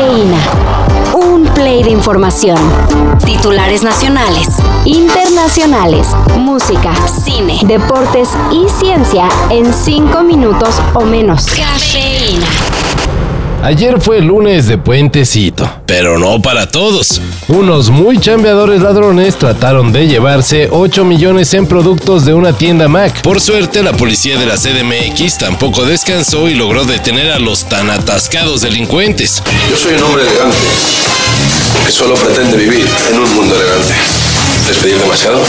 Cafeína. Un play de información. Titulares nacionales, internacionales, música, cine, deportes y ciencia en cinco minutos o menos. Cafeína. Ayer fue lunes de puentecito, pero no para todos. Unos muy chambeadores ladrones trataron de llevarse 8 millones en productos de una tienda Mac. Por suerte, la policía de la CDMX tampoco descansó y logró detener a los tan atascados delincuentes. Yo soy un hombre elegante que solo pretende vivir en un. ¿Es pedir demasiado?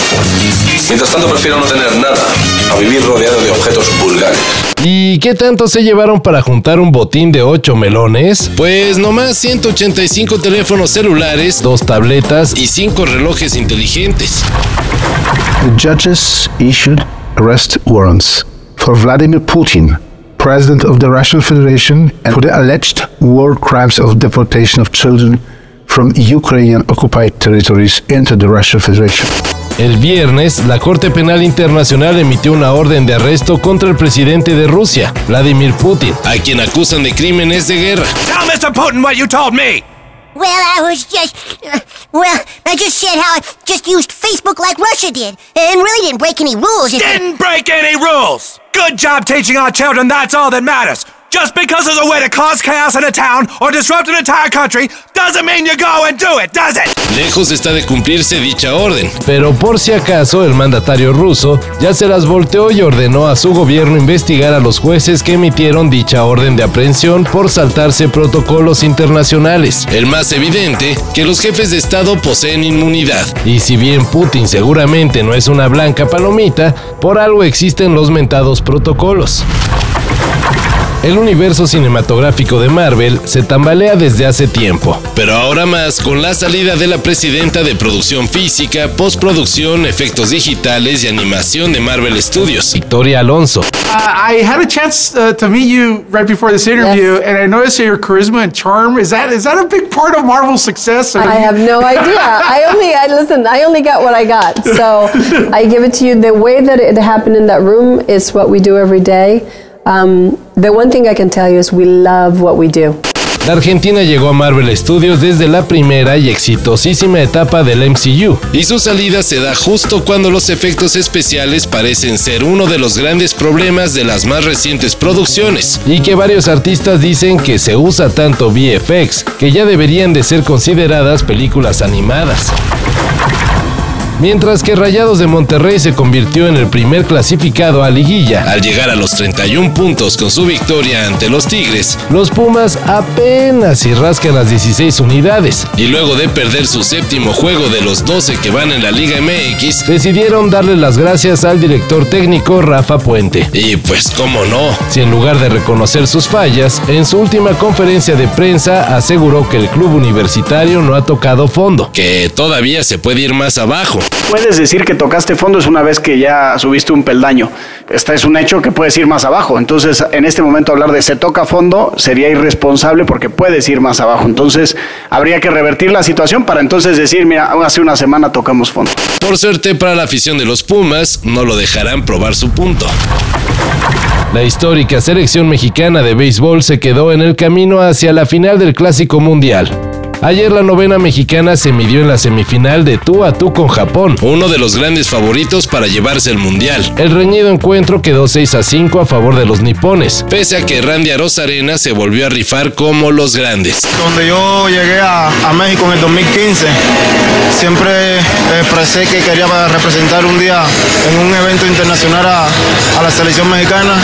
Mientras tanto prefiero no tener nada a vivir rodeado de objetos vulgares. ¿Y qué tanto se llevaron para juntar un botín de 8 melones? Pues nomás 185 teléfonos celulares, dos tabletas y 5 relojes inteligentes. The judges issued arrest warrants for Vladimir Putin, president of the Russian Federation, and for the alleged war crimes of deportation of children from Ukrainian occupied territories into the Russian Federation. El viernes, la Corte Penal Internacional emitió una orden de arresto contra el presidente de Rusia, Vladimir Putin, a quien acusan de crímenes de guerra. Tell Mr. Putin what you told me. Well, I was just. Uh, well, I just said how I just used Facebook like Russia did, and really didn't break any rules. Didn't break any rules. Good job teaching our children. That's all that matters. Just because there's a way to cause chaos in a town or disrupt an entire country doesn't mean you go and do it, does it? Lejos está de cumplirse dicha orden, pero por si acaso el mandatario ruso ya se las volteó y ordenó a su gobierno investigar a los jueces que emitieron dicha orden de aprehensión por saltarse protocolos internacionales. El más evidente, que los jefes de Estado poseen inmunidad. Y si bien Putin seguramente no es una blanca palomita, por algo existen los mentados protocolos. El universo cinematográfico de Marvel se tambalea desde hace tiempo, pero ahora más con la salida de la presidenta de producción física, postproducción, efectos digitales y animación de Marvel Studios, Victoria Alonso. Uh, I had a chance uh, to meet you right before this interview, and I noticed your charisma and charm is that is that a big part of Marvel's success? Or I have no idea. I only, I listen. I only got what I got, so I give it to you. The way that it happened in that room is what we do every day. Um, the one thing I can tell you is we love what we do. La Argentina llegó a Marvel Studios desde la primera y exitosísima etapa del MCU, y su salida se da justo cuando los efectos especiales parecen ser uno de los grandes problemas de las más recientes producciones, y que varios artistas dicen que se usa tanto VFX que ya deberían de ser consideradas películas animadas. Mientras que Rayados de Monterrey se convirtió en el primer clasificado a liguilla al llegar a los 31 puntos con su victoria ante los Tigres, los Pumas apenas si rascan las 16 unidades y luego de perder su séptimo juego de los 12 que van en la Liga MX, decidieron darle las gracias al director técnico Rafa Puente. Y pues cómo no, si en lugar de reconocer sus fallas, en su última conferencia de prensa aseguró que el club universitario no ha tocado fondo, que todavía se puede ir más abajo. Puedes decir que tocaste fondo es una vez que ya subiste un peldaño. Este es un hecho que puedes ir más abajo. Entonces, en este momento hablar de se toca fondo sería irresponsable porque puedes ir más abajo. Entonces, habría que revertir la situación para entonces decir, mira, hace una semana tocamos fondo. Por suerte para la afición de los Pumas, no lo dejarán probar su punto. La histórica selección mexicana de béisbol se quedó en el camino hacia la final del Clásico Mundial. Ayer la novena mexicana se midió en la semifinal de tú a tú con Japón, uno de los grandes favoritos para llevarse el mundial. El reñido encuentro quedó 6 a 5 a favor de los nipones, pese a que Randy Arozarena se volvió a rifar como los grandes. Donde yo llegué a, a México en el 2015, siempre expresé que quería representar un día en un evento internacional a, a la selección mexicana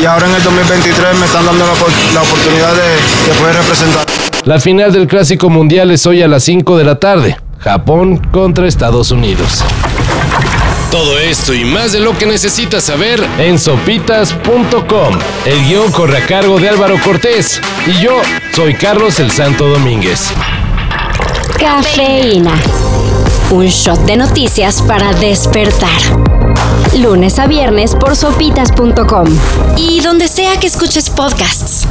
y ahora en el 2023 me están dando la, la oportunidad de, de poder representar. La final del Clásico Mundial es hoy a las 5 de la tarde. Japón contra Estados Unidos. Todo esto y más de lo que necesitas saber en sopitas.com. El guion corre a cargo de Álvaro Cortés y yo soy Carlos el Santo Domínguez. Cafeína. Un shot de noticias para despertar. Lunes a viernes por sopitas.com. Y donde sea que escuches podcasts.